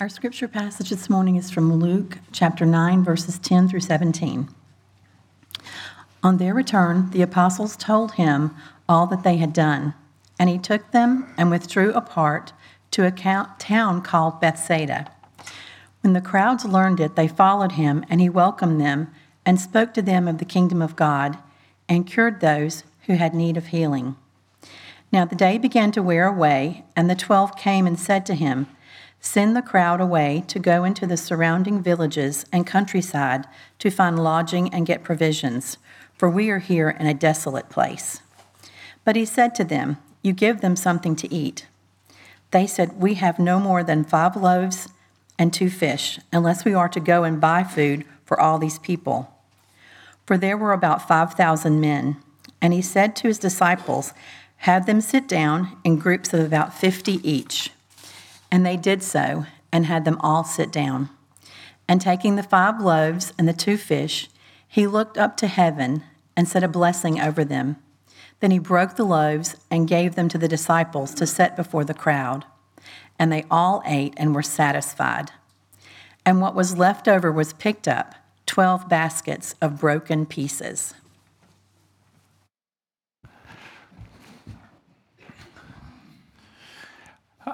Our scripture passage this morning is from Luke chapter 9, verses 10 through 17. On their return, the apostles told him all that they had done, and he took them and withdrew apart to a town called Bethsaida. When the crowds learned it, they followed him, and he welcomed them and spoke to them of the kingdom of God and cured those who had need of healing. Now the day began to wear away, and the twelve came and said to him, Send the crowd away to go into the surrounding villages and countryside to find lodging and get provisions, for we are here in a desolate place. But he said to them, You give them something to eat. They said, We have no more than five loaves and two fish, unless we are to go and buy food for all these people. For there were about 5,000 men. And he said to his disciples, Have them sit down in groups of about 50 each. And they did so, and had them all sit down. And taking the five loaves and the two fish, he looked up to heaven and said a blessing over them. Then he broke the loaves and gave them to the disciples to set before the crowd. And they all ate and were satisfied. And what was left over was picked up 12 baskets of broken pieces.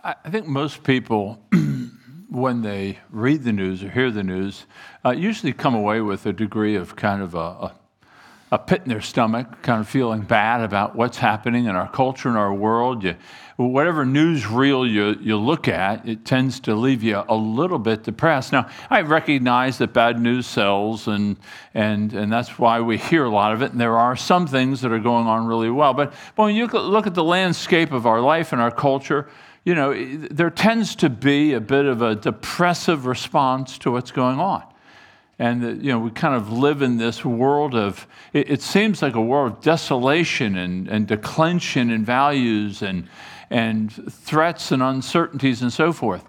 I think most people, when they read the news or hear the news, uh, usually come away with a degree of kind of a, a, a, pit in their stomach, kind of feeling bad about what's happening in our culture and our world. You, whatever newsreel you, you look at, it tends to leave you a little bit depressed. Now, I recognize that bad news sells, and, and, and that's why we hear a lot of it, and there are some things that are going on really well. But, but when you look at the landscape of our life and our culture, you know, there tends to be a bit of a depressive response to what's going on. And, you know, we kind of live in this world of, it, it seems like a world of desolation and, and declension in values and, and threats and uncertainties and so forth.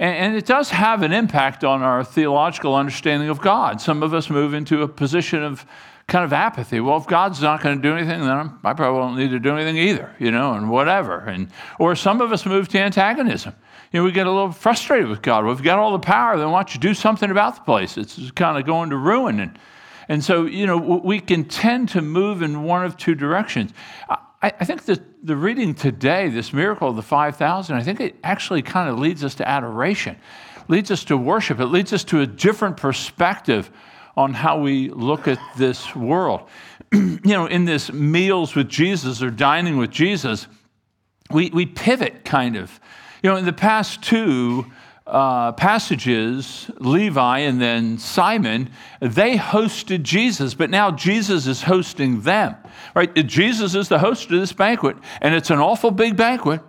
And, and it does have an impact on our theological understanding of God. Some of us move into a position of kind of apathy. Well, if God's not going to do anything, then I probably won't need to do anything either, you know, and whatever. And or some of us move to antagonism. You know, we get a little frustrated with God. If got all the power, then why don't you do something about the place? It's kind of going to ruin. And, and so, you know, we can tend to move in one of two directions. I, I think that the reading today, this miracle of the 5,000, I think it actually kind of leads us to adoration, leads us to worship. It leads us to a different perspective on how we look at this world. you know, in this meals with Jesus or dining with Jesus, we, we pivot kind of. You know, in the past two uh, passages, Levi and then Simon, they hosted Jesus, but now Jesus is hosting them. Right? Jesus is the host of this banquet, and it's an awful big banquet,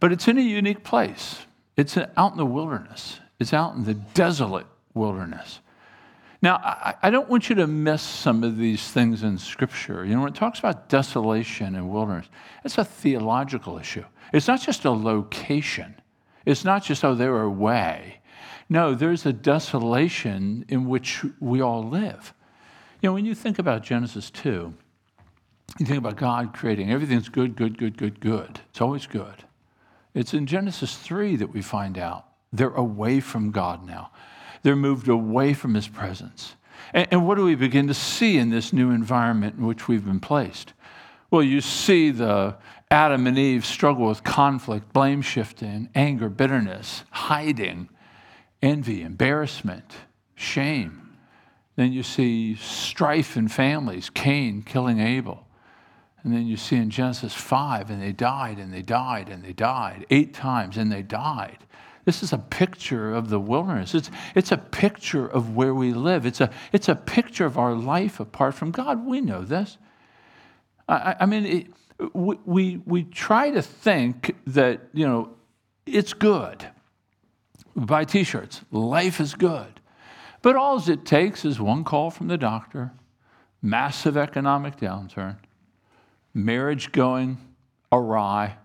but it's in a unique place. It's out in the wilderness. It's out in the desolate wilderness. Now, I, I, don't want you to miss some of these things in Scripture. You know, when it talks about desolation and wilderness, it's a theological issue. It's not just a location, it's not just, oh, they're away. No, there's a desolation in which we all live. You know, when you think about Genesis 2, you think about God creating everything's good, good, good, good, good. It's always good. It's in Genesis 3 that we find out they're away from God now. They're moved away from his presence. And, and what do we begin to see in this new environment in which we've been placed? Well, you see the Adam and Eve struggle with conflict, blame shifting, anger, bitterness, hiding, envy, embarrassment, shame. Then you see strife in families, Cain killing Abel. And then you see in Genesis 5, and they died, and they died, and they died, eight times, and they died. This is a picture of the wilderness. It's, it's a picture of where we live. It's a, it's a picture of our life apart from God. We know this. I, I mean, it, we, we, we try to think that, you know, it's good. We buy t shirts, life is good. But all it takes is one call from the doctor, massive economic downturn, marriage going awry,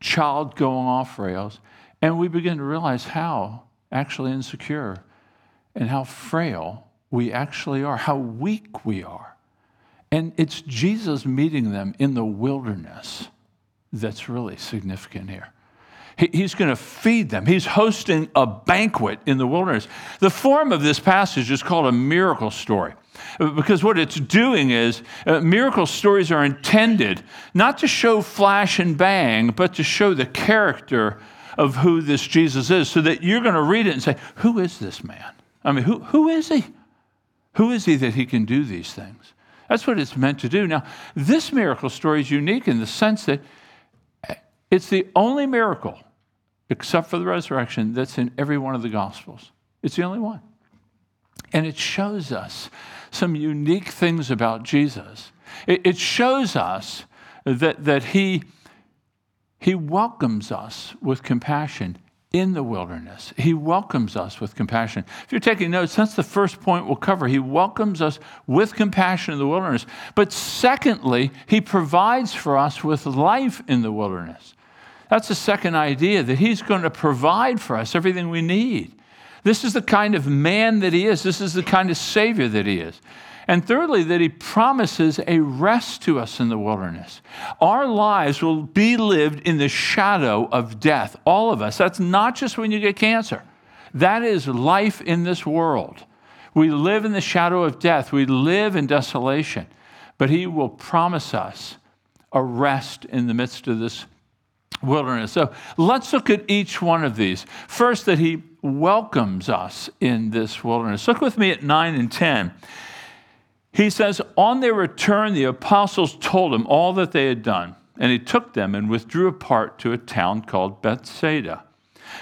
child going off rails, and we begin to realize how actually insecure and how frail we actually are, how weak we are. And it's Jesus meeting them in the wilderness that's really significant here. He's going to feed them. He's hosting a banquet in the wilderness. The form of this passage is called a miracle story because what it's doing is uh, miracle stories are intended not to show flash and bang, but to show the character of who this Jesus is, so that you're going to read it and say, Who is this man? I mean, who, who is he? Who is he that he can do these things? That's what it's meant to do. Now, this miracle story is unique in the sense that it's the only miracle, except for the resurrection, that's in every one of the Gospels. It's the only one. And it shows us some unique things about Jesus. It, shows us that, that he, he welcomes us with compassion in the wilderness. He welcomes us with compassion. If you're taking notes, that's the first point we'll cover. He welcomes us with compassion in the wilderness. But secondly, He provides for us with life in the wilderness. That's the second idea that He's going to provide for us everything we need. This is the kind of man that He is, this is the kind of Savior that He is. And thirdly, that he promises a rest to us in the wilderness. Our lives will be lived in the shadow of death, all of us. That's not just when you get cancer, that is life in this world. We live in the shadow of death, we live in desolation, but he will promise us a rest in the midst of this wilderness. So let's look at each one of these. First, that he welcomes us in this wilderness. Look with me at 9 and 10. He says, On their return, the apostles told him all that they had done, and he took them and withdrew apart to a town called Bethsaida.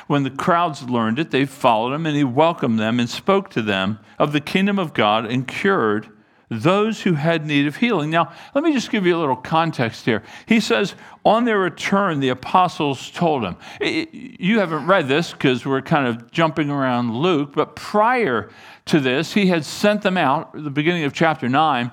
When the crowds learned it, they followed him, and he welcomed them and spoke to them of the kingdom of God and cured those who had need of healing. Now, let me just give you a little context here. He says, on their return, the apostles told him. You haven't read this because we're kind of jumping around Luke, but prior to this, he had sent them out, the beginning of chapter 9,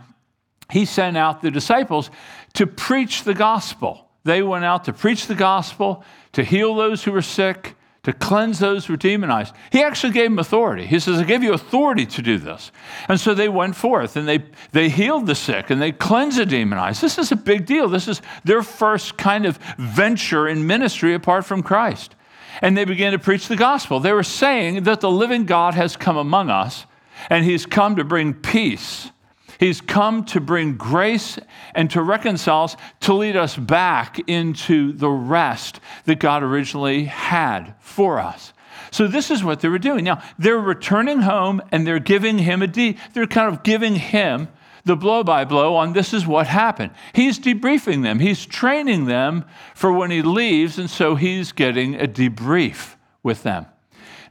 he sent out the disciples to preach the gospel. They went out to preach the gospel, to heal those who were sick, to cleanse those who were demonized. He actually gave them authority. He says, I give you authority to do this. And so they went forth and they, they healed the sick and they cleansed the demonized. This is a big deal. This is their first kind of venture in ministry apart from Christ. And they began to preach the gospel. They were saying that the living God has come among us and he's come to bring peace He's come to bring grace and to reconcile us, to lead us back into the rest that God originally had for us. So this is what they were doing. Now, they're returning home and they're giving him a de- they're kind of giving him the blow by blow on this is what happened. He's debriefing them. He's training them for when he leaves and so he's getting a debrief with them.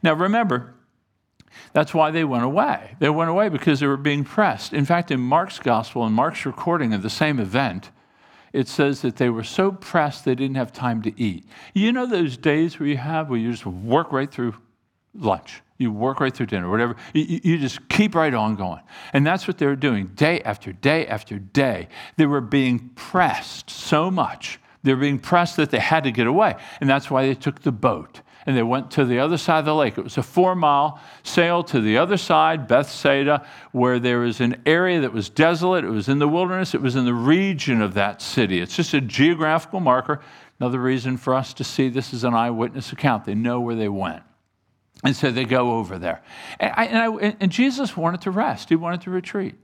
Now remember, that's why they went away. They went away because they were being pressed. In fact, in Mark's gospel, in Mark's recording of the same event, it says that they were so pressed they didn't have time to eat. You know those days where you have where you just work right through lunch, you work right through dinner, whatever. You, you just keep right on going. And that's what they were doing day after day after day. They were being pressed so much. They were being pressed that they had to get away. And that's why they took the boat and they went to the other side of the lake. It was a four mile sail to the other side, Bethsaida, where there was an area that was desolate. It was in the wilderness, it was in the region of that city. It's just a geographical marker. Another reason for us to see this is an eyewitness account. They know where they went. And so they go over there. And, I, and, I, and Jesus wanted to rest, he wanted to retreat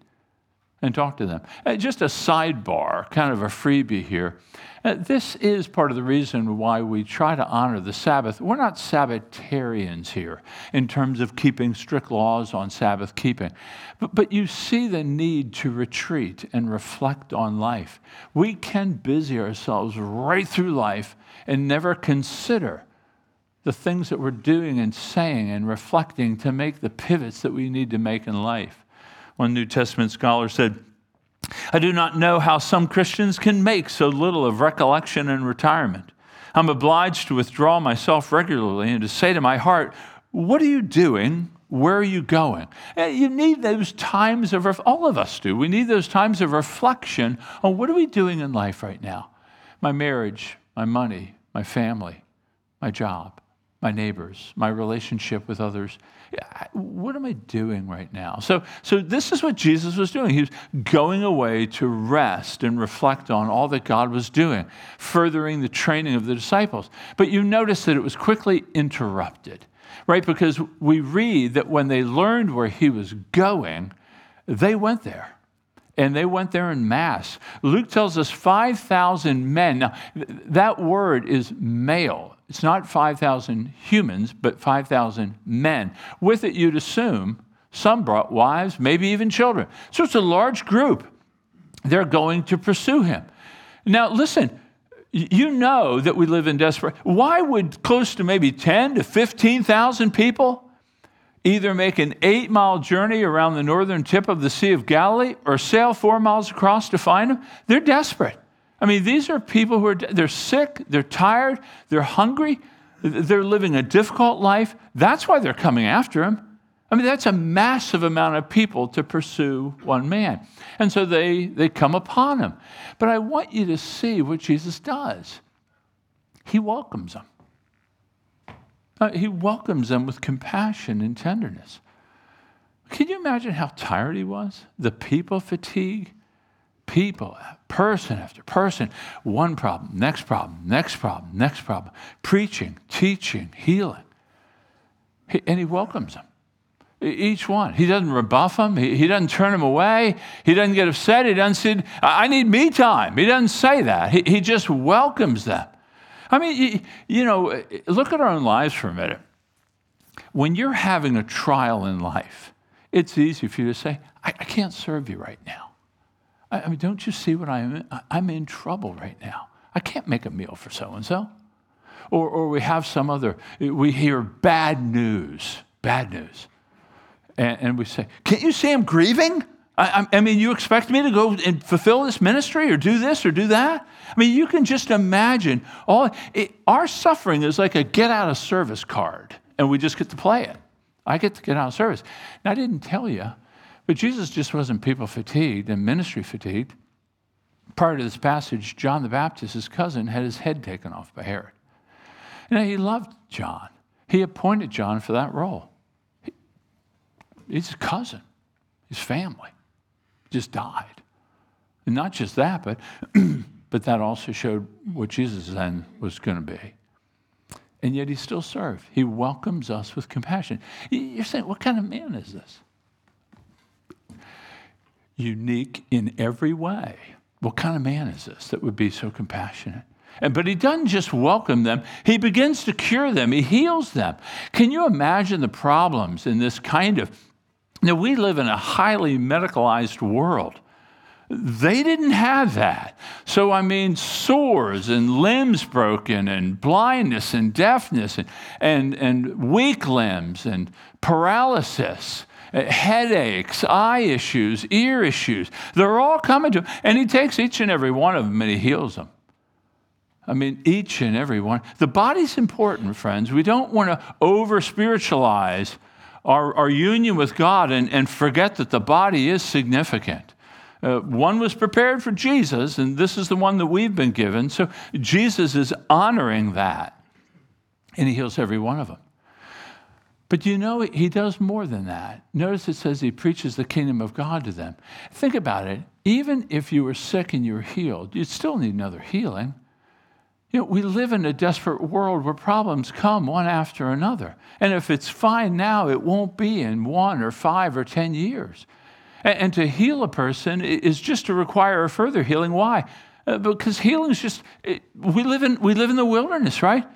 and talk to them. Uh, just a sidebar, kind of a freebie here. Uh, this is part of the reason why we try to honor the Sabbath. We're not Sabbatarians here in terms of keeping strict laws on Sabbath keeping, but, but you see the need to retreat and reflect on life. We can busy ourselves right through life and never consider the things that we're doing and saying and reflecting to make the pivots that we need to make in life. One New Testament scholar said, I do not know how some Christians can make so little of recollection and retirement. I'm obliged to withdraw myself regularly and to say to my heart, What are you doing? Where are you going? Eh, you need those times of, all of us do. We need those times of reflection on what are we doing in life right now? My marriage, my money, my family, my job, my neighbors, my relationship with others. What am I doing right now? So, so this is what Jesus was doing. He was going away to rest and reflect on all that God was doing, furthering the training of the disciples. But you notice that it was quickly interrupted, right? Because we read that when they learned where he was going, they went there and they went there in mass. Luke tells us 5,000 men. Now, that word is male. It's not 5,000 humans, but 5,000 men. With it, you'd assume some brought wives, maybe even children. So it's a large group. They're going to pursue him. Now, listen, you know that we live in desperate. Why would close to maybe 10 to 15,000 people either make an eight mile journey around the northern tip of the Sea of Galilee or sail four miles across to find him? They're desperate. I mean, these are people who are they're sick, they're tired, they're hungry, they're living a difficult life. That's why they're coming after him. I mean, that's a massive amount of people to pursue one man. And so they, they come upon him. But I want you to see what Jesus does. He welcomes them. Uh, he welcomes them with compassion and tenderness. Can you imagine how tired he was? The people fatigue, people, person after person, one problem, next problem, next problem, next problem, preaching, teaching, healing. He, and he welcomes them. Each one. He doesn't rebuff them. He, he doesn't turn them away. He doesn't get upset. He doesn't say, I need me time. He doesn't say that. He, he just welcomes them. I mean, you, you know, look at our own lives for a minute. When you're having a trial in life, it's easy for you to say, I, I can't serve you right now. I, I mean, don't you see what I'm in? I'm in trouble right now. I can't make a meal for so and so. Or, or we have some other, we hear bad news, bad news. And, and we say, Can't you see I'm grieving? I, I, mean, you expect me to go and fulfill this ministry or do this or do that? I mean, you can just imagine all it, our suffering is like a get out of service card, and we just get to play it. I get to get out of service. Now, I didn't tell you, but Jesus just wasn't people fatigued and ministry fatigued. Prior to this passage, John the Baptist, his cousin, had his head taken off by Herod. And he loved John. He appointed John for that role. His cousin, his family just died. And not just that, but, but that also showed what Jesus then was going to be. And yet he still served. He welcomes us with compassion. You're saying, what kind of man is this? Unique in every way. What kind of man is this that would be so compassionate? And, but he doesn't just welcome them, he begins to cure them, he heals them. Can you imagine the problems in this kind of now, we live in a highly medicalized world. They didn't have that. So, I mean, sores and limbs broken, and blindness and deafness, and, and, and weak limbs, and paralysis, headaches, eye issues, ear issues. They're all coming to him. And he takes each and every one of them and he heals them. I mean, each and every one. The body's important, friends. We don't want to over spiritualize our, our union with God and, and forget that the body is significant. Uh, one was prepared for Jesus, and this is the one that we've been given. So Jesus is honoring that, and he heals every one of them. But you know, he does more than that. Notice it says he preaches the kingdom of God to them. Think about it. Even if you were sick and you were healed, you'd still need another healing. You know, we live in a desperate world where problems come one after another. And if it's fine now, it won't be in one or five or 10 years. And, to heal a person is just to require a further healing. Why? Uh, because healing is just, we, live in, we live in the wilderness, right?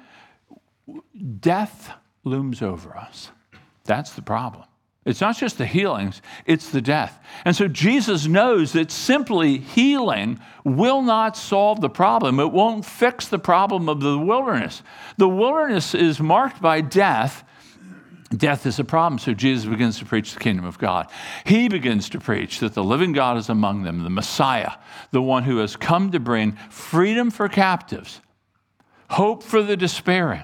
Death looms over us. That's the problem. It's not just the healings, it's the death. And so Jesus knows that simply healing will not solve the problem. It won't fix the problem of the wilderness. The wilderness is marked by death. Death is a problem, so Jesus begins to preach the kingdom of God. He begins to preach that the living God is among them, the Messiah, the one who has come to bring freedom for captives, hope for the despairing,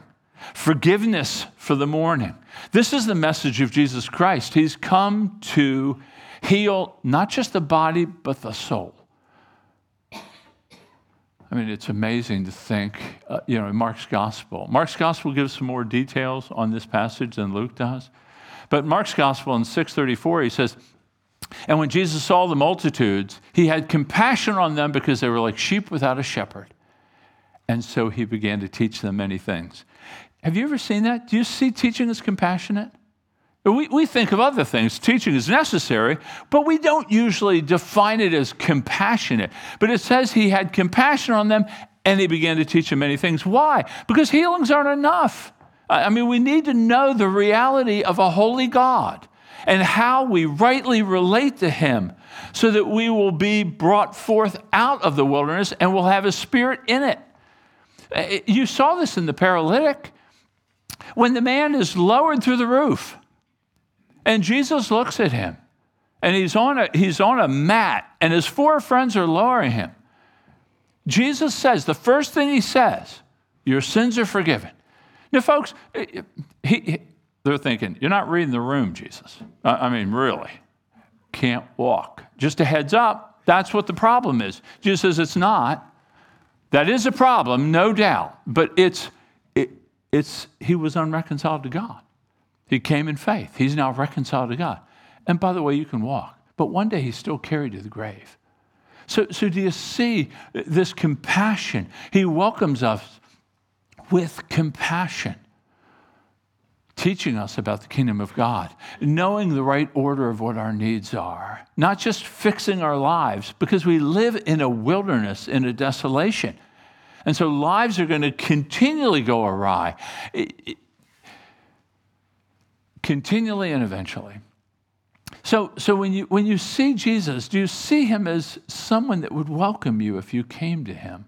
forgiveness for the mourning. This is the message of Jesus Christ. He's come to heal not just the body, but the soul. I I mean, it's amazing to think, uh, you know, in Mark's gospel. Mark's gospel gives some more details on this passage than Luke does. But Mark's gospel in 634, he says, and when Jesus saw the multitudes, he had compassion on them because they were like sheep without a shepherd. And so he began to teach them many things. Have you ever seen that? Do you see teaching as compassionate? We, we think of other things. Teaching is necessary, but we don't usually define it as compassionate. But it says he had compassion on them and he began to teach them many things. Why? Because healings aren't enough. I mean, we need to know the reality of a holy God and how we rightly relate to him so that we will be brought forth out of the wilderness and will have a spirit in it. Uh, you saw this in the paralytic. When the man is lowered through the roof, and Jesus looks at him, and he's on a, he's on a mat, and his four friends are lowering him. Jesus says, the first thing he says, Your sins are forgiven. Now, folks, eh, eh, he, he, they're thinking, You're not reading the room, Jesus. I mean, really. Can't walk. Just a heads up, that's what the problem is. Jesus says, It's not. That is a problem, no doubt, but it's, it, it's he was unreconciled to God. He came in faith. He's now reconciled to God. And by the way, you can walk, but one day he's still carried to the grave. So, so do you see this compassion? He welcomes us with compassion, teaching us about the kingdom of God, knowing the right order of what our needs are, not just fixing our lives, because we live in a wilderness, in a desolation. And so lives are going to continually go awry. It, it, continually and eventually. So, so when, you, when you see Jesus, do you see him as someone that would welcome you if you came to him?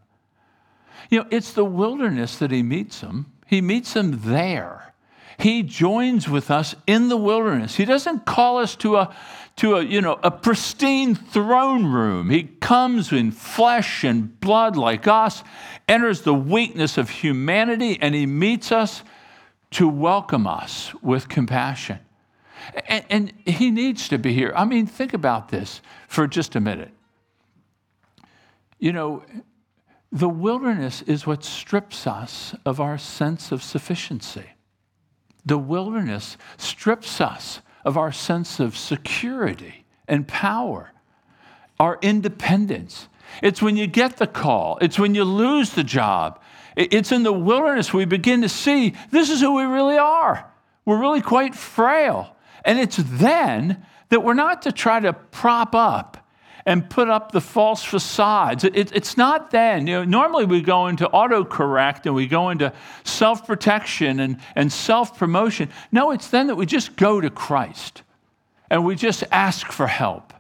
You know, it's the wilderness that he meets him. He meets him there. He joins with us in the wilderness. He doesn't call us to a, to a, you know, a pristine throne room. He comes in flesh and blood like us, enters the weakness of humanity, and he meets us to welcome us with compassion. And, and, he needs to be here. I mean, think about this for just a minute. You know, the wilderness is what strips us of our sense of sufficiency. The wilderness strips us of our sense of security and power, our independence. It's when you get the call, it's when you lose the job, it's in the wilderness we begin to see this is who we really are. We're really quite frail. And it's then that we're not to try to prop up and put up the false facades. It, it's not then. You know, normally we go into autocorrect and we go into self protection and, and self promotion. No, it's then that we just go to Christ and we just ask for help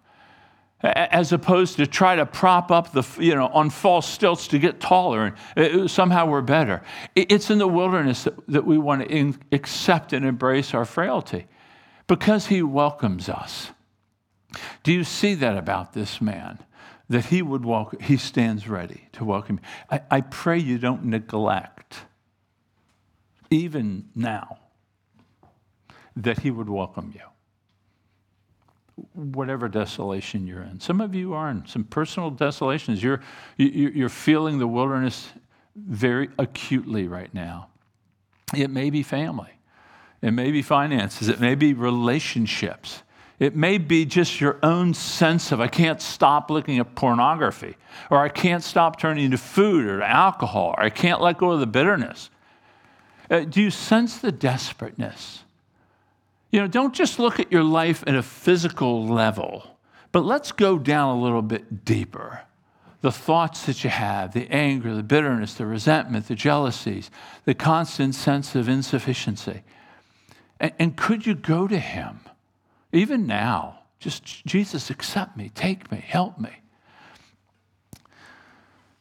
as opposed to try to prop up the you know on false stilts to get taller and uh, uh, somehow we're better it's in the wilderness that, we want to accept and embrace our frailty because he welcomes us do you see that about this man that he would walk, he stands ready to welcome you I, I pray you don't neglect even now that he would welcome you whatever desolation you're in. Some of you are in some personal desolations. You're, you're feeling the wilderness very acutely right now. It may be family, it may be finances, it may be relationships. It may be just your own sense of, I can't stop looking at pornography, or I can't stop turning to food or alcohol, or I can't let go of the bitterness. Uh, do you sense the desperateness? You know, don't just look at your life at a physical level, but let's go down a little bit deeper. The thoughts that you have, the anger, the bitterness, the resentment, the jealousies, the constant sense of insufficiency. And, and could you go to Him, even now? Just, Jesus, accept me, take me, help me.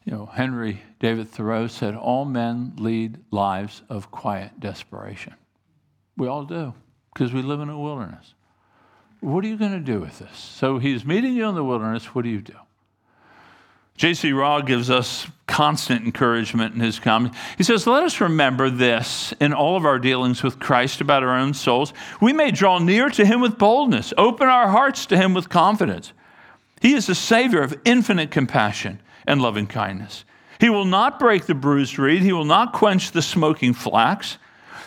You know, Henry David Thoreau said, All men lead lives of quiet desperation. We all do because we live in a wilderness. What are you going to do with this? So he's meeting you in the wilderness. What do you do? J.C. Ryle gives us constant encouragement in his comments. He says, Let us remember this in all of our dealings with Christ about our own souls. We may draw near to him with boldness, open our hearts to him with confidence. He is the Savior of infinite compassion and loving kindness. He will not break the bruised reed. He will not quench the smoking flax.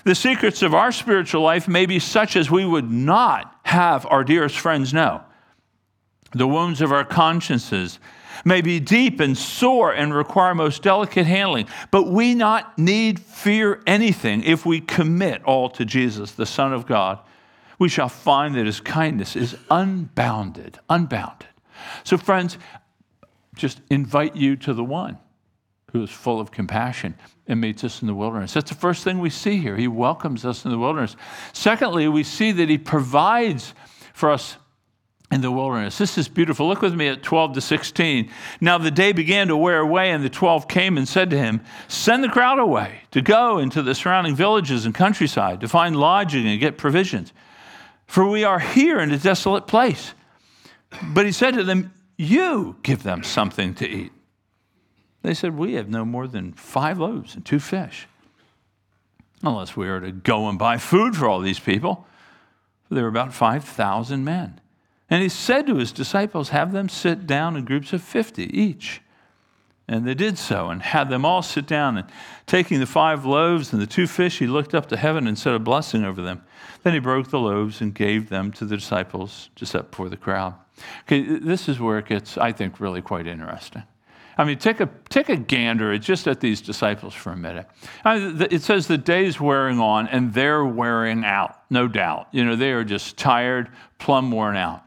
The secrets of our spiritual life may be such as we would not have our dearest friends know. The wounds of our consciences may be deep and sore and require most delicate handling, but we not need fear anything if we commit all to Jesus, the Son of God. We shall find that his kindness is unbounded, unbounded. So, friends, just invite you to the one who is full of compassion and meets us in the wilderness. That's the first thing we see here. He welcomes us in the wilderness. Secondly, we see that he provides for us in the wilderness. This is beautiful. Look with me at 12 to 16. Now the day began to wear away, and the 12 came and said to him, Send the crowd away to go into the surrounding villages and countryside to find lodging and get provisions. For we are here in a desolate place. But he said to them, You give them something to eat. They said, We have no more than five loaves and two fish. Unless we are to go and buy food for all these people. There were about 5,000 men. And he said to his disciples, Have them sit down in groups of 50 each. And they did so and had them all sit down. And taking the five loaves and the two fish, he looked up to heaven and said a blessing over them. Then he broke the loaves and gave them to the disciples to set before the crowd. Okay, this is where it gets, I think, really quite interesting. I mean, take a, take a gander just at these disciples for a minute. I mean, it says the day's wearing on and they're wearing out, no doubt. You know, they are just tired, plumb worn out.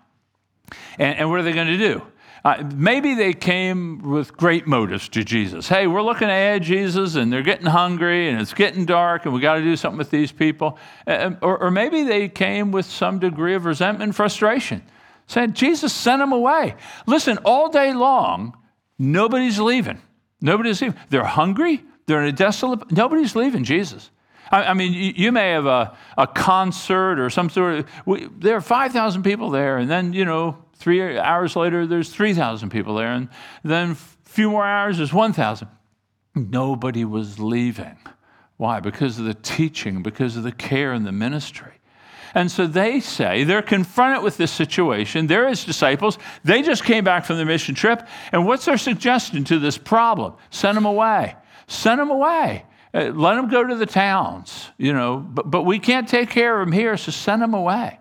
And, and what are they going to do? Uh, maybe they came with great motives to Jesus. Hey, we're looking ahead, Jesus, and they're getting hungry and it's getting dark and we got to do something with these people. Uh, or, or maybe they came with some degree of resentment and frustration. Said, Jesus sent them away. Listen, all day long, Nobody's leaving. Nobody's leaving. They're hungry. They're in a desolate. Nobody's leaving Jesus. I, mean, you, you, may have a, a concert or some sort of. We, there are 5,000 people there, and then, you know, three hours later, there's 3,000 people there, and then a few more hours, there's 1,000. Nobody was leaving. Why? Because of the teaching, because of the care and the ministry. And so they say, they're confronted with this situation. They're his disciples. They just came back from the mission trip. And what's their suggestion to this problem? Send them away. Send them away. Uh, let them go to the towns, you know, but, but we can't take care of them here, so send them away.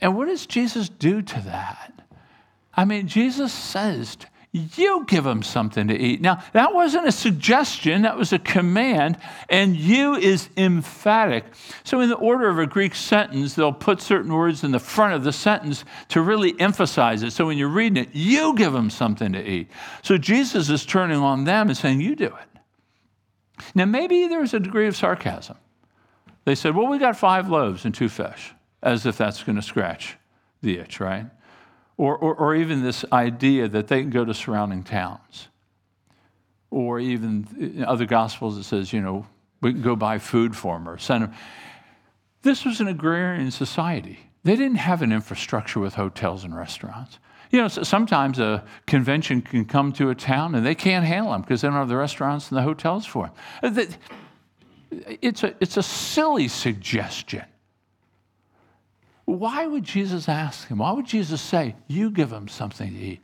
And what does Jesus do to that? I mean, Jesus says, you give them something to eat. Now, that wasn't a suggestion, that was a command, and you is emphatic. So, in the order of a Greek sentence, they'll put certain words in the front of the sentence to really emphasize it. So, when you're reading it, you give them something to eat. So, Jesus is turning on them and saying, You do it. Now, maybe there's a degree of sarcasm. They said, Well, we got five loaves and two fish, as if that's going to scratch the itch, right? Or, or, or, even this idea that they can go to surrounding towns. Or even in other gospels, it says, you know, we can go buy food for them or send them. This was an agrarian society. They didn't have an infrastructure with hotels and restaurants. You know, sometimes a convention can come to a town and they can't handle them because they don't have the restaurants and the hotels for them. Uh, it's a, it's a silly suggestion. Why would Jesus ask him? Why would Jesus say, You give them something to eat?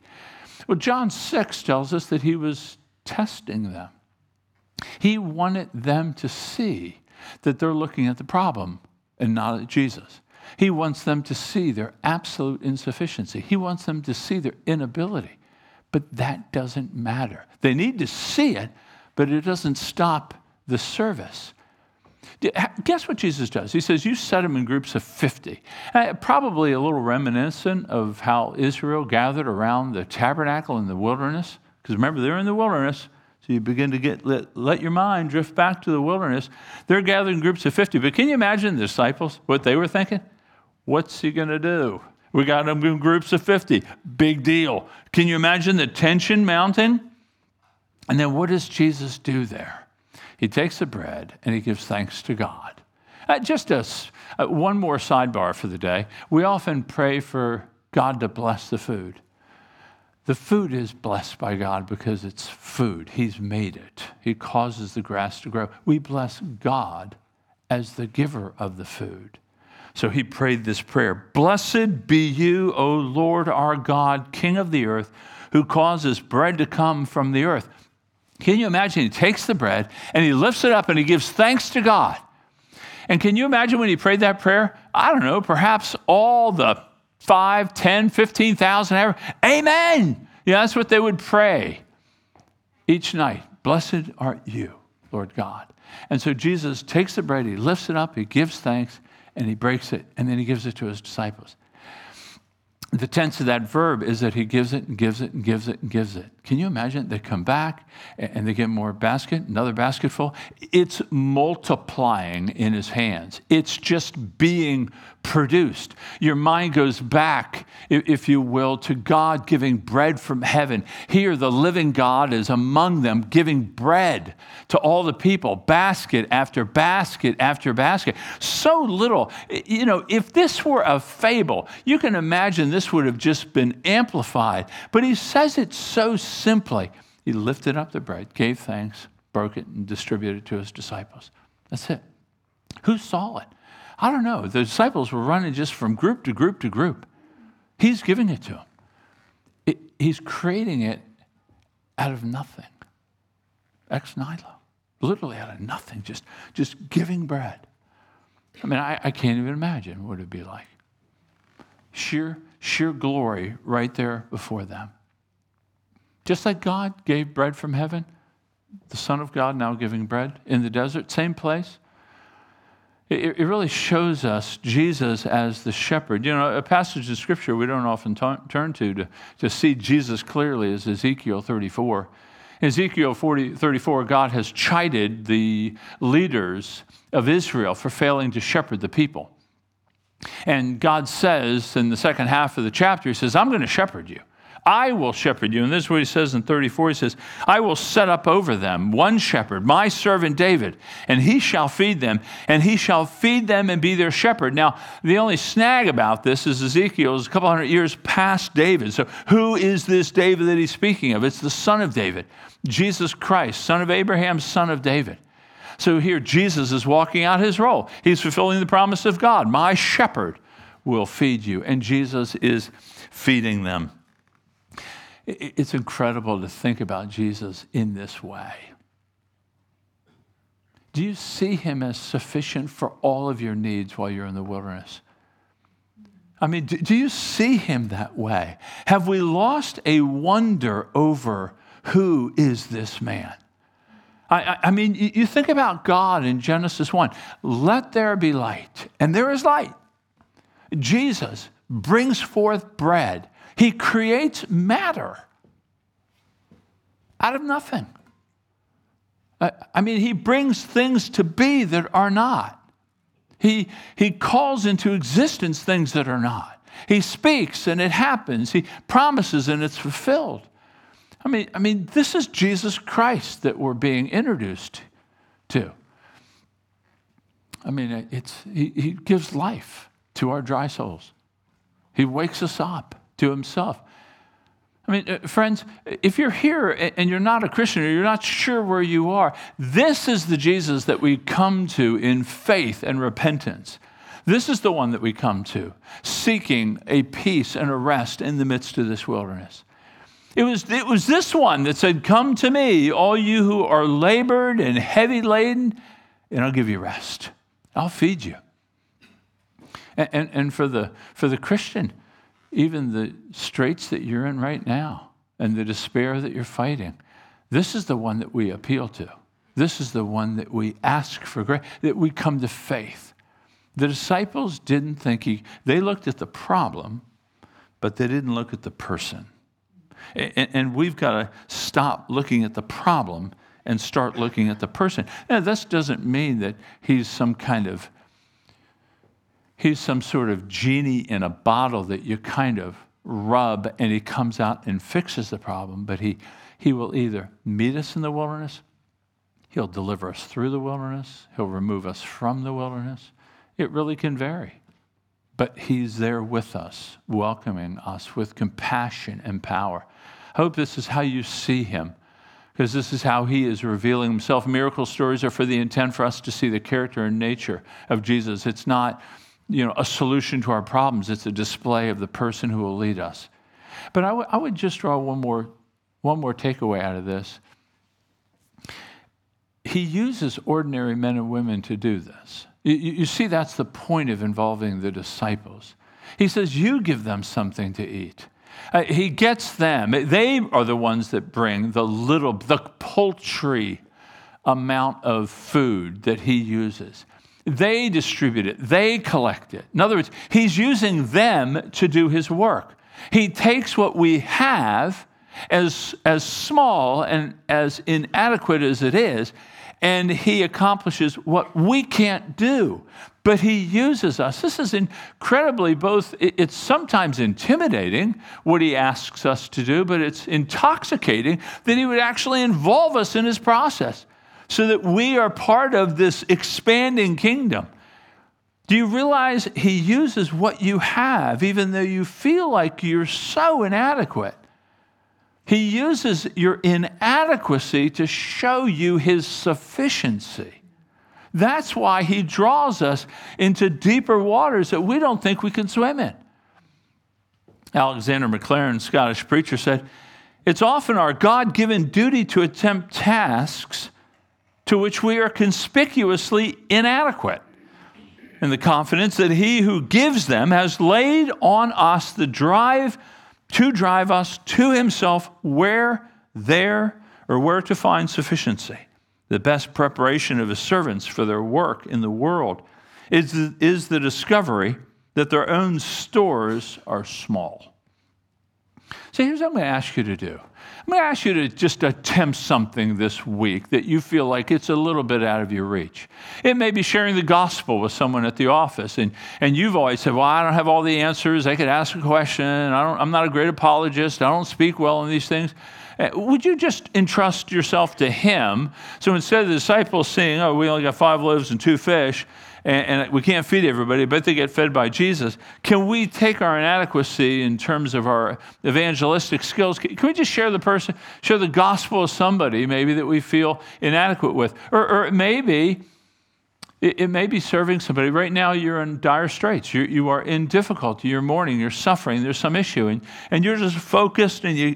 Well, John 6 tells us that he was testing them. He wanted them to see that they're looking at the problem and not at Jesus. He wants them to see their absolute insufficiency. He wants them to see their inability. But that doesn't matter. They need to see it, but it doesn't stop the service. Guess what Jesus does? He says, You set them in groups of 50. Uh, probably a little reminiscent of how Israel gathered around the tabernacle in the wilderness. Because remember, they're in the wilderness. So you begin to get let, let your mind drift back to the wilderness. They're gathering groups of 50. But can you imagine the disciples, what they were thinking? What's he going to do? We got them in groups of 50. Big deal. Can you imagine the tension mounting? And then what does Jesus do there? He takes the bread and he gives thanks to God. Uh, just as uh, one more sidebar for the day, we often pray for God to bless the food. The food is blessed by God because it's food. He's made it. He causes the grass to grow. We bless God as the giver of the food. So he prayed this prayer Blessed be you, O Lord our God, King of the earth, who causes bread to come from the earth Can you imagine? He takes the bread and he lifts it up and he gives thanks to God. And can you imagine when he prayed that prayer? I don't know, perhaps all the 5, 10, 15,000 ever, Amen. Yeah, that's what they would pray each night. Blessed are you, Lord God. And so Jesus takes the bread, he lifts it up, he gives thanks, and he breaks it, and then he gives it to his disciples the tense of that verb is that he gives it and gives it and gives it and gives it. Can you imagine? They come back and they get more basket, another basket full. It's multiplying in his hands. It's just being produced. Your mind goes back, if you will, to God giving bread from heaven. Here, the living God is among them, giving bread to all the people, basket after basket after basket. So little. You know, if this were a fable, you can imagine this would have just been amplified. But he says it so simply. He lifted up the bread, gave thanks, broke it, and distributed it to his disciples. That's it. Who saw it? I don't know. The disciples were running just from group to group to group. He's giving it to them. It, he's creating it out of nothing. Ex nihilo. Literally out of nothing, just, just giving bread. I mean, I, I can't even imagine what it'd be like. Sheer, sheer glory right there before them. Just like God gave bread from heaven, the Son of God now giving bread in the desert, same place. It, it really shows us Jesus as the shepherd. You know, a passage of scripture we don't often t- turn to, to to see Jesus clearly is Ezekiel 34. In Ezekiel 40, 34, God has chided the leaders of Israel for failing to shepherd the people. And God says in the second half of the chapter, He says, I'm going to shepherd you. I will shepherd you. And this is what he says in 34. He says, I will set up over them one shepherd, my servant David, and he shall feed them, and he shall feed them and be their shepherd. Now, the only snag about this is Ezekiel is a couple hundred years past David. So, who is this David that he's speaking of? It's the son of David, Jesus Christ, son of Abraham, son of David. So, here Jesus is walking out his role. He's fulfilling the promise of God. My shepherd will feed you. And Jesus is feeding them. It's incredible to think about Jesus in this way. Do you see him as sufficient for all of your needs while you're in the wilderness? I mean, do, you see him that way? Have we lost a wonder over who is this man? I, I, mean, you think about God in Genesis 1 let there be light, and there is light. Jesus brings forth bread he creates matter out of nothing. I mean, he brings things to be that are not. He, he calls into existence things that are not. He speaks and it happens. He promises and it's fulfilled. I mean, I mean, this is Jesus Christ that we're being introduced to. I mean, it's, he, he gives life to our dry souls. He wakes us up to himself. I mean, uh, friends, if you're here and you're not a Christian or you're not sure where you are, this is the Jesus that we come to in faith and repentance. This is the one that we come to, seeking a peace and a rest in the midst of this wilderness. It was, it was this one that said, Come to me, all you who are labored and heavy laden, and I'll give you rest. I'll feed you. And, and, and for, the, for the Christian, even the straits that you're in right now and the despair that you're fighting, this is the one that we appeal to. This is the one that we ask for grace, that we come to faith. The disciples didn't think he, they looked at the problem, but they didn't look at the person. And, and we've got to stop looking at the problem and start looking at the person. Now, this doesn't mean that he's some kind of he's some sort of genie in a bottle that you kind of rub and he comes out and fixes the problem, but he, he will either meet us in the wilderness, he'll deliver us through the wilderness, he'll remove us from the wilderness. It really can vary. But he's there with us, welcoming us with compassion and power. I hope this is how you see him because this is how he is revealing himself. Miracle stories are for the intent for us to see the character and nature of Jesus. It's not you know, a solution to our problems. It's a display of the person who will lead us. But I, w- I would just draw one more, one more takeaway out of this. he uses ordinary men and women to do this. You, you, see, that's the point of involving the disciples. He says, You give them something to eat. Uh, he gets them. They are the ones that bring the little, the paltry amount of food that he uses. They distribute it, they collect it. In other words, he's using them to do his work. He takes what we have, as, as small and as inadequate as it is, and he accomplishes what we can't do. But he uses us. This is incredibly both, it's sometimes intimidating what he asks us to do, but it's intoxicating that he would actually involve us in his process so that we are part of this expanding kingdom. Do you realize he uses what you have, even though you feel like you're so inadequate? He uses your inadequacy to show you his sufficiency. That's why he draws us into deeper waters that we don't think we can swim in. Alexander Maclaren, Scottish preacher, said, It's often our God given duty to attempt tasks to which we are conspicuously inadequate, in the confidence that he who gives them has laid on us the drive to drive us to himself where there or where to find sufficiency. The best preparation of his servants for their work in the world is is the discovery that their own stores are small. So here's what I'm going to ask you to do I'm going to ask you to just attempt something this week that you feel like it's a little bit out of your reach. It may be sharing the gospel with someone at the office, and, and you've always said, Well, I don't have all the answers. I could ask a question. I don't, I'm not a great apologist. I don't speak well in these things. Uh, would you just entrust yourself to Him? So instead of the disciples saying, Oh, we only got five loaves and two fish, and, and we can't feed everybody, but they get fed by Jesus. Can we take our inadequacy in terms of our evangelistic skills? Can, we just share the person, share the gospel with somebody maybe that we feel inadequate with? Or, or maybe it, it, may be serving somebody. Right now, you're in dire straits. You, you are in difficulty. You're mourning. You're suffering. There's some issue. And, and you're just focused and you,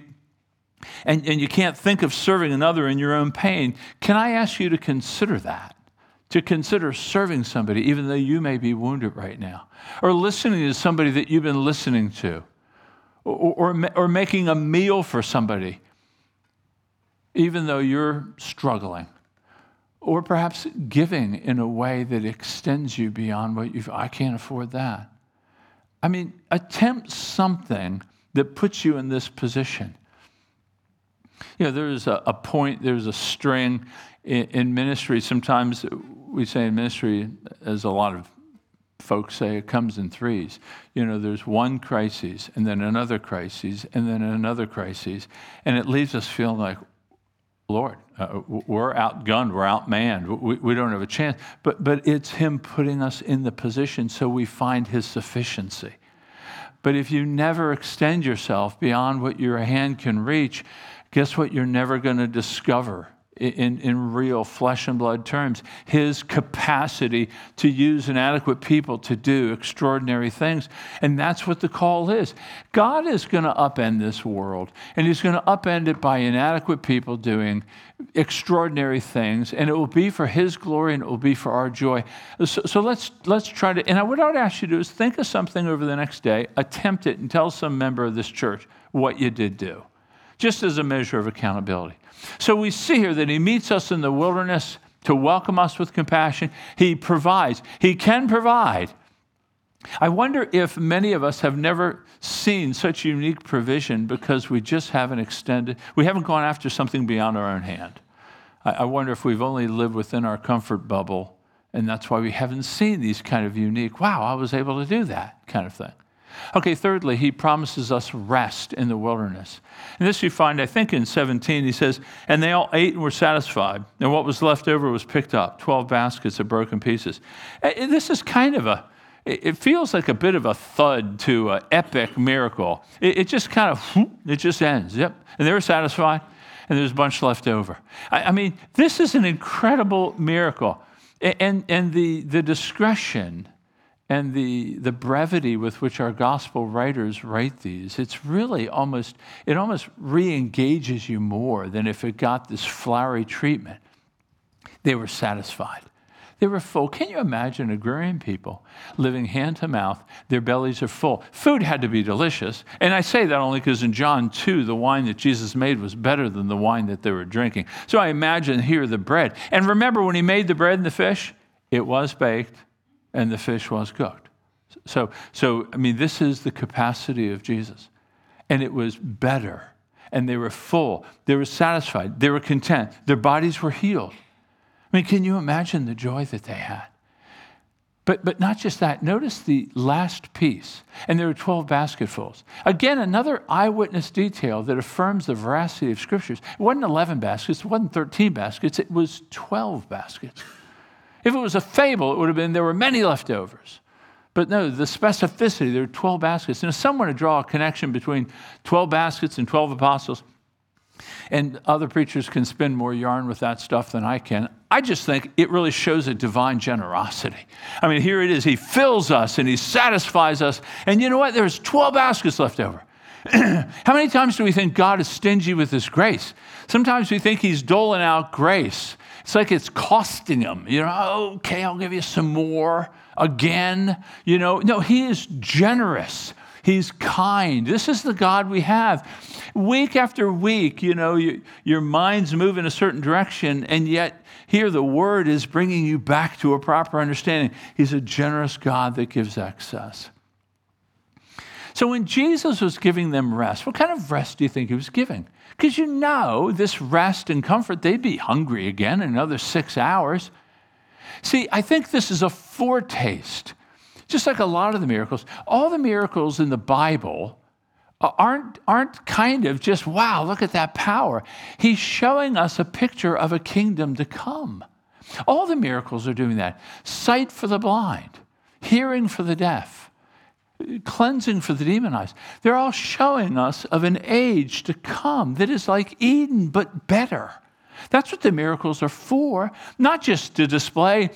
and, and you can't think of serving another in your own pain. Can I ask you to consider that? To consider serving somebody, even though you may be wounded right now, or listening to somebody that you've been listening to, or, or, or making a meal for somebody, even though you're struggling, or perhaps giving in a way that extends you beyond what you've, I can't afford that. I mean, attempt something that puts you in this position. You know, there's a, a point, there's a string in, in ministry. Sometimes we say in ministry, as a lot of folks say, it comes in threes. You know, there's one crisis, and then another crisis, and then another crisis, and it leaves us feeling like, Lord, uh, we're outgunned, we're outmanned, we, we don't have a chance. But, but it's Him putting us in the position so we find His sufficiency. But if you never extend yourself beyond what your hand can reach, guess what you're never going to discover? In, in real flesh and blood terms, his capacity to use inadequate people to do extraordinary things. And that's what the call is. God is going to upend this world, and he's going to upend it by inadequate people doing extraordinary things, and it will be for his glory and it will be for our joy. So, so let's, let's try to, and what I would ask you to do is think of something over the next day, attempt it, and tell some member of this church what you did do, just as a measure of accountability. So we see here that he meets us in the wilderness to welcome us with compassion. He provides, he can provide. I wonder if many of us have never seen such unique provision because we just haven't extended, we haven't gone after something beyond our own hand. I wonder if we've only lived within our comfort bubble, and that's why we haven't seen these kind of unique, wow, I was able to do that kind of thing. Okay, thirdly, he promises us rest in the wilderness. And this you find, I think, in 17. He says, And they all ate and were satisfied, and what was left over was picked up 12 baskets of broken pieces. This is kind of a, it feels like a bit of a thud to an epic miracle. It, just kind of, it just ends. Yep. And they were satisfied, and there's a bunch left over. I, I mean, this is an incredible miracle. And, and the, the discretion and the, the brevity with which our gospel writers write these, it's really almost, it almost re engages you more than if it got this flowery treatment. They were satisfied. They were full. Can you imagine agrarian people living hand to mouth? Their bellies are full. Food had to be delicious. And I say that only because in John 2, the wine that Jesus made was better than the wine that they were drinking. So I imagine here the bread. And remember when he made the bread and the fish? It was baked and the fish was cooked. So, so I mean, this is the capacity of Jesus. And it was better. And they were full. They were satisfied. They were content. Their bodies were healed. I mean, can you imagine the joy that they had? But, but not just that. Notice the last piece. And there were 12 basketfuls. Again, another eyewitness detail that affirms the veracity of scriptures. It wasn't 11 baskets, it wasn't 13 baskets, it was 12 baskets. If it was a fable, it would have been there were many leftovers. But no, the specificity, there were 12 baskets. And if someone to draw a connection between 12 baskets and 12 apostles, and other preachers can spin more yarn with that stuff than I can. I just think it really shows a divine generosity. I mean, here it is. He fills us and he satisfies us. And you know what? There's 12 baskets left over. How many times do we think God is stingy with his grace? Sometimes we think he's doling out grace. It's like it's costing him. You know, okay, I'll give you some more again. You know, no, he is generous. He's kind. This is the God we have. Week after week, you know, you, your mind's move in a certain direction, and yet here the word is bringing you back to a proper understanding. He's a generous God that gives excess. So when Jesus was giving them rest, what kind of rest do you think he was giving? Because you know, this rest and comfort, they'd be hungry again in another six hours. See, I think this is a foretaste just like a lot of the miracles, all the miracles in the Bible aren't, aren't kind of just, wow, look at that power. He's showing us a picture of a kingdom to come. All the miracles are doing that sight for the blind, hearing for the deaf, cleansing for the demonized. They're all showing us of an age to come that is like Eden, but better. That's what the miracles are for, not just to display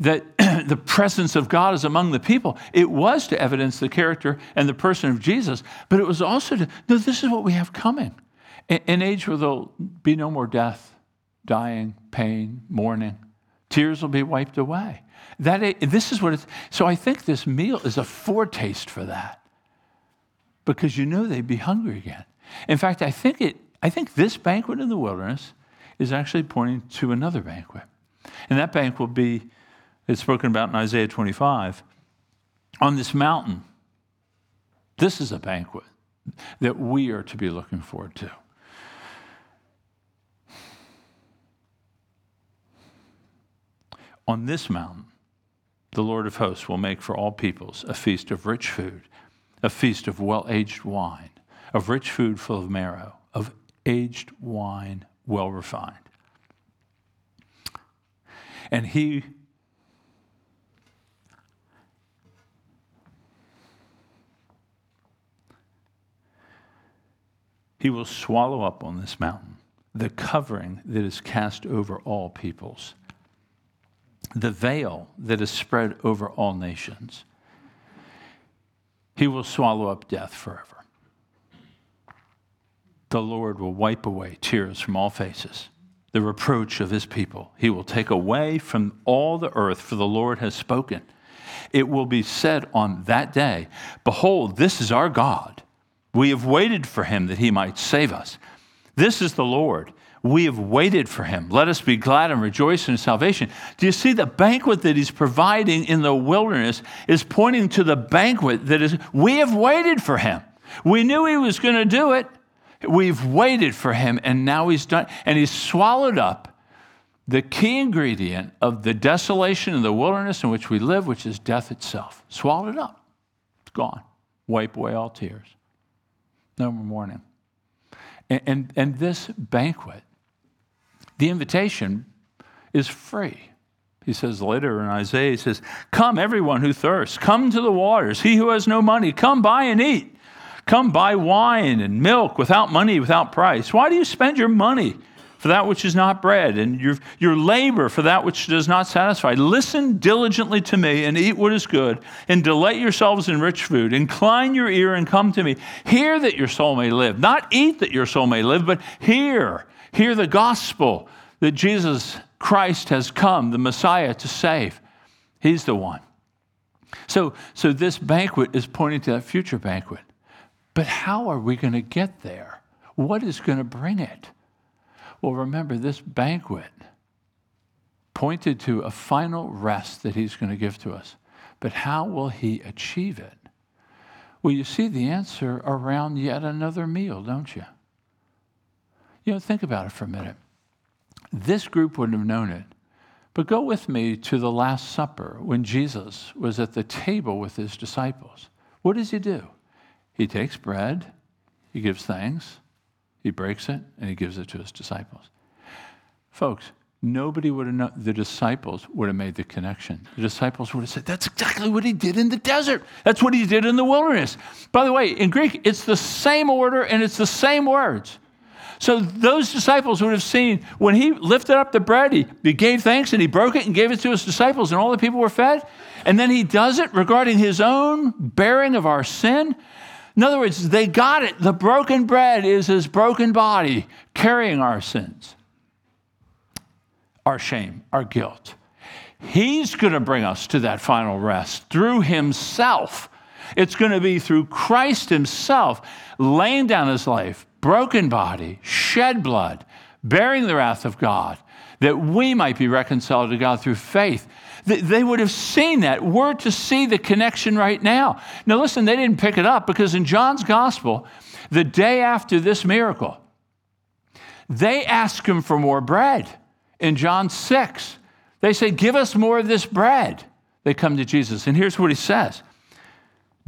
that the presence of God is among the people. It was to evidence the character and the person of Jesus, but it was also to, no, this is what we have coming. An age where there'll be no more death, dying, pain, mourning. Tears will be wiped away. That, this is what it's, so I think this meal is a foretaste for that because you know they'd be hungry again. In fact, I think, it, I think this banquet in the wilderness is actually pointing to another banquet. And that banquet will be it's spoken about in Isaiah 25. On this mountain, this is a banquet that we are to be looking forward to. On this mountain, the Lord of hosts will make for all peoples a feast of rich food, a feast of well aged wine, of rich food full of marrow, of aged wine well refined. And he He will swallow up on this mountain the covering that is cast over all peoples, the veil that is spread over all nations. He will swallow up death forever. The Lord will wipe away tears from all faces, the reproach of his people. He will take away from all the earth, for the Lord has spoken. It will be said on that day Behold, this is our God we have waited for him that he might save us. This is the Lord. We have waited for him. Let us be glad and rejoice in salvation. Do you see the banquet that he's providing in the wilderness is pointing to the banquet that is, we have waited for him. We knew he was going to do it. We've waited for him, and now he's done. And he's swallowed up the key ingredient of the desolation of the wilderness in which we live, which is death itself. Swallowed up. It's gone. Wipe away all tears no more mourning. And, and, and this banquet, the invitation is free. He says later in Isaiah, he says, Come, everyone who thirsts, come to the waters. He who has no money, come buy and eat. Come buy wine and milk without money, without price. Why do you spend your money for that which is not bread, and your, your labor for that which does not satisfy. Listen diligently to me and eat what is good, and delight yourselves in rich food. Incline your ear and come to me. Hear that your soul may live. Not eat that your soul may live, but hear. Hear the gospel that Jesus Christ has come, the Messiah, to save. He's the one. So, so this banquet is pointing to that future banquet. But how are we going to get there? What is going to bring it? Well, remember, this banquet pointed to a final rest that he's going to give to us. But how will he achieve it? Well, you see the answer around yet another meal, don't you? You know, think about it for a minute. This group wouldn't have known it. But go with me to the Last Supper when Jesus was at the table with his disciples. What does he do? He takes bread, he gives thanks, he breaks it, and he gives it to his disciples. Folks, nobody would have known, the disciples would have made the connection. The disciples would have said, That's exactly what he did in the desert. That's what he did in the wilderness. By the way, in Greek, it's the same order and it's the same words. So those disciples would have seen when he lifted up the bread, he, he gave thanks and he broke it and gave it to his disciples, and all the people were fed. And then he does it regarding his own bearing of our sin. In other words, they got it. The broken bread is his broken body carrying our sins, our shame, our guilt. He's going to bring us to that final rest through himself. It's going to be through Christ himself laying down his life, broken body, shed blood, bearing the wrath of God, that we might be reconciled to God through faith. They would have seen that. We're to see the connection right now. Now, listen, they didn't pick it up because in John's gospel, the day after this miracle, they ask him for more bread. In John 6, they say, Give us more of this bread. They come to Jesus, and here's what he says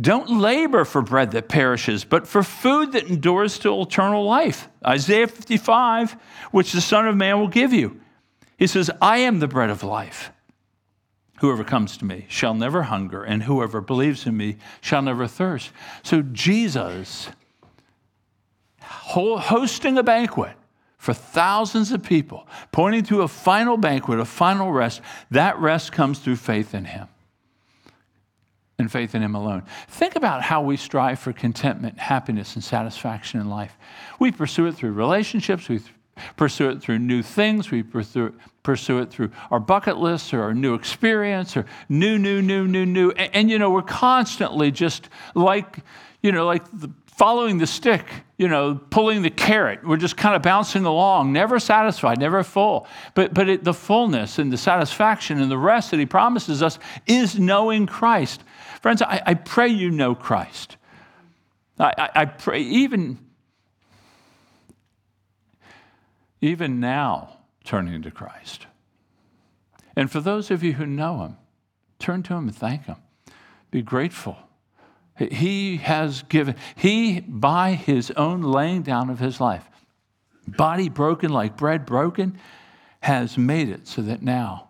don't labor for bread that perishes, but for food that endures to eternal life. Isaiah 55, which the Son of Man will give you. He says, I am the bread of life. Whoever comes to me shall never hunger, and whoever believes in me shall never thirst. So, Jesus, hosting a banquet for thousands of people, pointing to a final banquet, a final rest, that rest comes through faith in him and faith in Him alone. Think about how we strive for contentment, happiness, and satisfaction in life. We pursue it through relationships, we pursue it through new things, we pursue, pursue it through our bucket lists or our new experience or new, new, new, new, new. And, and you know, we're constantly just like, you know, like the, following the stick, you know, pulling the carrot. We're just kind of bouncing along, never satisfied, never full. But, but it, the fullness and the satisfaction and the rest that He promises us is knowing Christ. Friends, I, I pray you know Christ. I, I, I pray, even, even now, turning to Christ. And for those of you who know Him, turn to Him and thank Him. Be grateful. He has given, He, by His own laying down of His life, body broken like bread broken, has made it so that now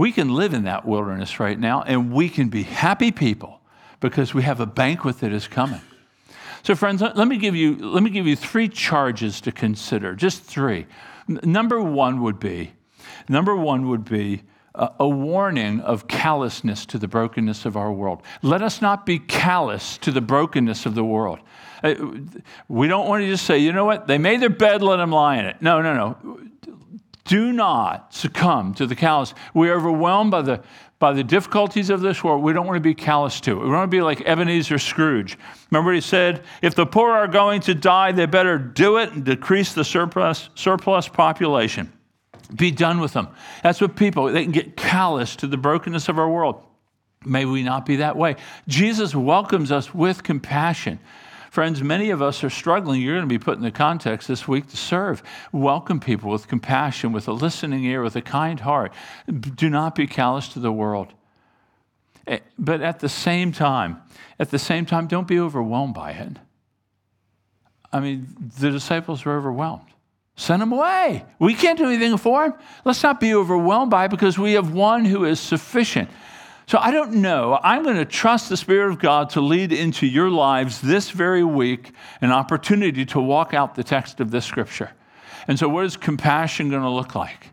we can live in that wilderness right now and we can be happy people because we have a banquet that is coming. So, friends, let me give you, let me give you three charges to consider, just three. Number one would be, number one would be a, a warning of callousness to the brokenness of our world. Let us not be callous to the brokenness of the world. Uh, we don't want to just say, you know what, they made their bed, let them lie in it. No, no, no do not succumb to the callous. We are overwhelmed by the, by the difficulties of this world. We don't want to be callous to it. We want to be like Ebenezer Scrooge. Remember, he said, if the poor are going to die, they better do it and decrease the surplus, surplus population. Be done with them. That's what people, they can get callous to the brokenness of our world. May we not be that way. Jesus welcomes us with compassion. Friends, many of us are struggling. You're going to be put in the context this week to serve. Welcome people with compassion, with a listening ear, with a kind heart. Do not be callous to the world. Eh, but at the same time, at the same time, don't be overwhelmed by it. I mean, the disciples were overwhelmed. Send them away. We can't do anything for them. Let's not be overwhelmed by it because we have one who is sufficient. So I don't know. I'm going to trust the Spirit of God to lead into your lives this very week an opportunity to walk out the text of this scripture. And so, what is compassion going to look like?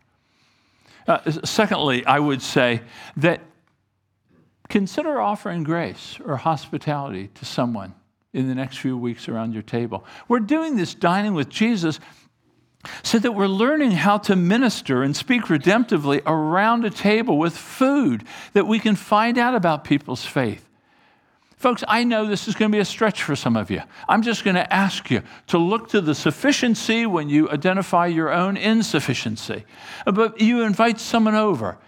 Uh, secondly, I would say that consider offering grace or hospitality to someone in the next few weeks around your table. We're doing this dining with Jesus so that we're learning how to minister and speak redemptively around a table with food that we can find out about people's faith. Folks, I know this is going to be a stretch for some of you. I'm just going to ask you to look to the sufficiency when you identify your own insufficiency. But you invite someone over.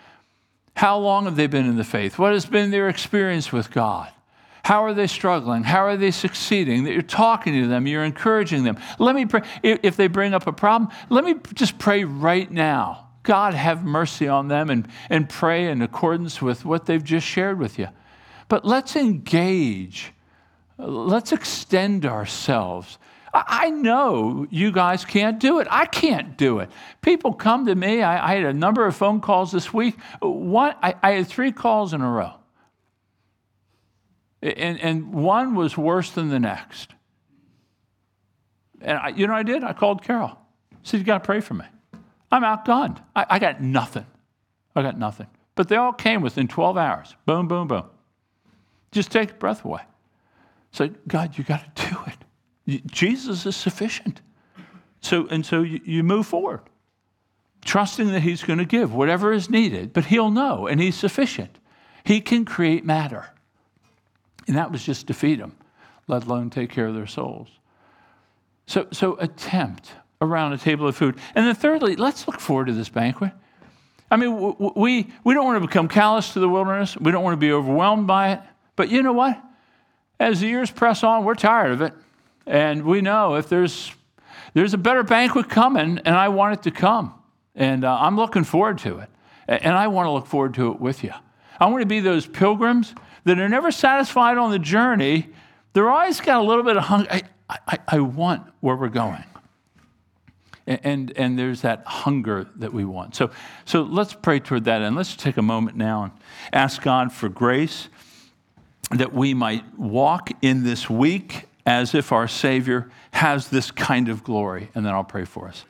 How long have they been in the faith? What has been their experience with God? How are they struggling? How are they succeeding? That you're talking to them, you're encouraging them. Let me pray. If they bring up a problem, let me just pray right now. God, have mercy on them and, and pray in accordance with what they've just shared with you. But let's engage. Let's extend ourselves. I know you guys can't do it. I can't do it. People come to me. I, I had a number of phone calls this week. One, I, I had three calls in a row. And, and one was worse than the next. And I, you know I did? I called Carol. I said, You got to pray for me. I'm outgunned. I, I got nothing. I got nothing. But they all came within 12 hours. Boom, boom, boom. Just take breath away. Say, God, you got to do it. Jesus is sufficient. So, and so you, you move forward, trusting that He's going to give whatever is needed, but He'll know, and He's sufficient. He can create matter. And that was just to feed them, let alone take care of their souls. So, so attempt around a table of food. And then thirdly, let's look forward to this banquet. I mean, we, we don't want to become callous to the wilderness. We don't want to be overwhelmed by it. But you know what? As the years press on, we're tired of it. And we know if there's, there's a better banquet coming, and I want it to come. And uh, I'm looking forward to it. And I want to look forward to it with you. I want to be those pilgrims that are never satisfied on the journey. They're always got a little bit of hunger. I, I, I want where we're going. And, and, and there's that hunger that we want. So, so let's pray toward that. And let's take a moment now and ask God for grace that we might walk in this week as if our Savior has this kind of glory. And then I'll pray for us.